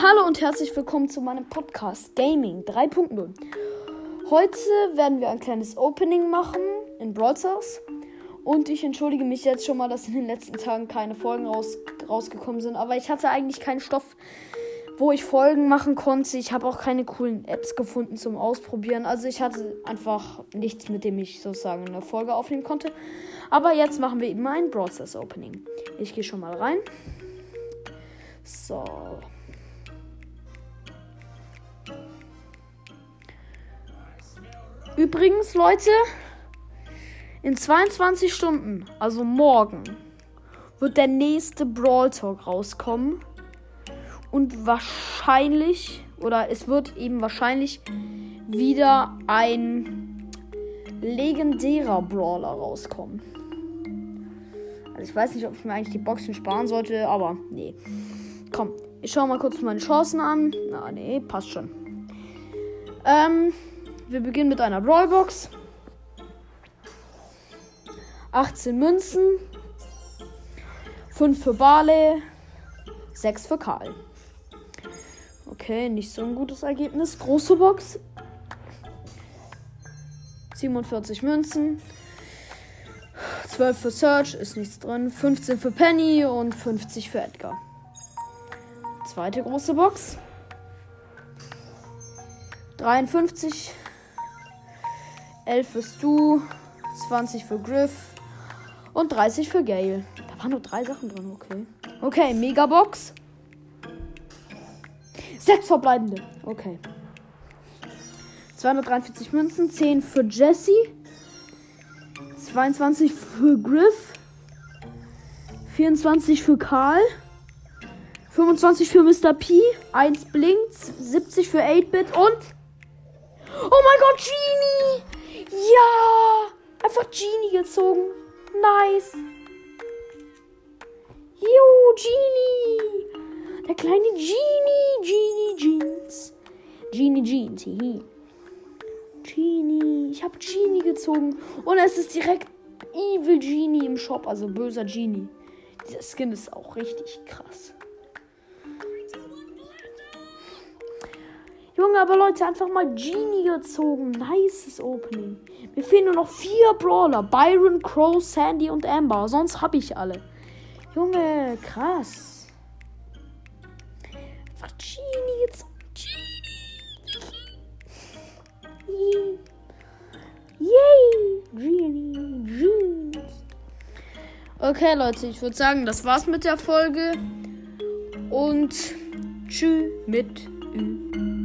Hallo und herzlich willkommen zu meinem Podcast Gaming 3.0. Heute werden wir ein kleines Opening machen in Brawl Stars. Und ich entschuldige mich jetzt schon mal, dass in den letzten Tagen keine Folgen raus, rausgekommen sind. Aber ich hatte eigentlich keinen Stoff, wo ich Folgen machen konnte. Ich habe auch keine coolen Apps gefunden zum Ausprobieren. Also ich hatte einfach nichts, mit dem ich sozusagen eine Folge aufnehmen konnte. Aber jetzt machen wir eben ein Brawl Stars Opening. Ich gehe schon mal rein. So. Übrigens, Leute, in 22 Stunden, also morgen, wird der nächste Brawl Talk rauskommen. Und wahrscheinlich, oder es wird eben wahrscheinlich wieder ein legendärer Brawler rauskommen. Also ich weiß nicht, ob ich mir eigentlich die Boxen sparen sollte, aber nee. Komm, ich schaue mal kurz meine Chancen an. Na, nee, passt schon. Ähm, wir beginnen mit einer Brawlbox. 18 Münzen. 5 für Barley. 6 für Karl. Okay, nicht so ein gutes Ergebnis. Große Box. 47 Münzen. 12 für Search, ist nichts drin. 15 für Penny und 50 für Edgar. Zweite große Box. 53. 11 für Stu. 20 für Griff. Und 30 für Gale. Da waren nur drei Sachen drin, okay. Okay, Megabox. Sechs verbleibende. Okay. 243 Münzen, 10 für Jesse. 22 für Griff. 24 für Karl. 25 für Mr. P. 1 blinkt. 70 für 8-Bit und. Oh mein Gott, Genie! Ja! Einfach Genie gezogen. Nice. Jo, Genie! Der kleine Genie, Genie Jeans. Genie Jeans. Genie. Ich habe Genie gezogen. Und es ist direkt Evil Genie im Shop, also böser Genie. Dieser Skin ist auch richtig krass. Junge, aber Leute, einfach mal Genie gezogen. Nices Opening. Mir fehlen nur noch vier Brawler. Byron, Crow, Sandy und Amber. Sonst habe ich alle. Junge, krass. Einfach Genie gezogen. Genie. Yay! Genie. Jeans. Okay, Leute, ich würde sagen, das war's mit der Folge. Und tschüss mit Ü.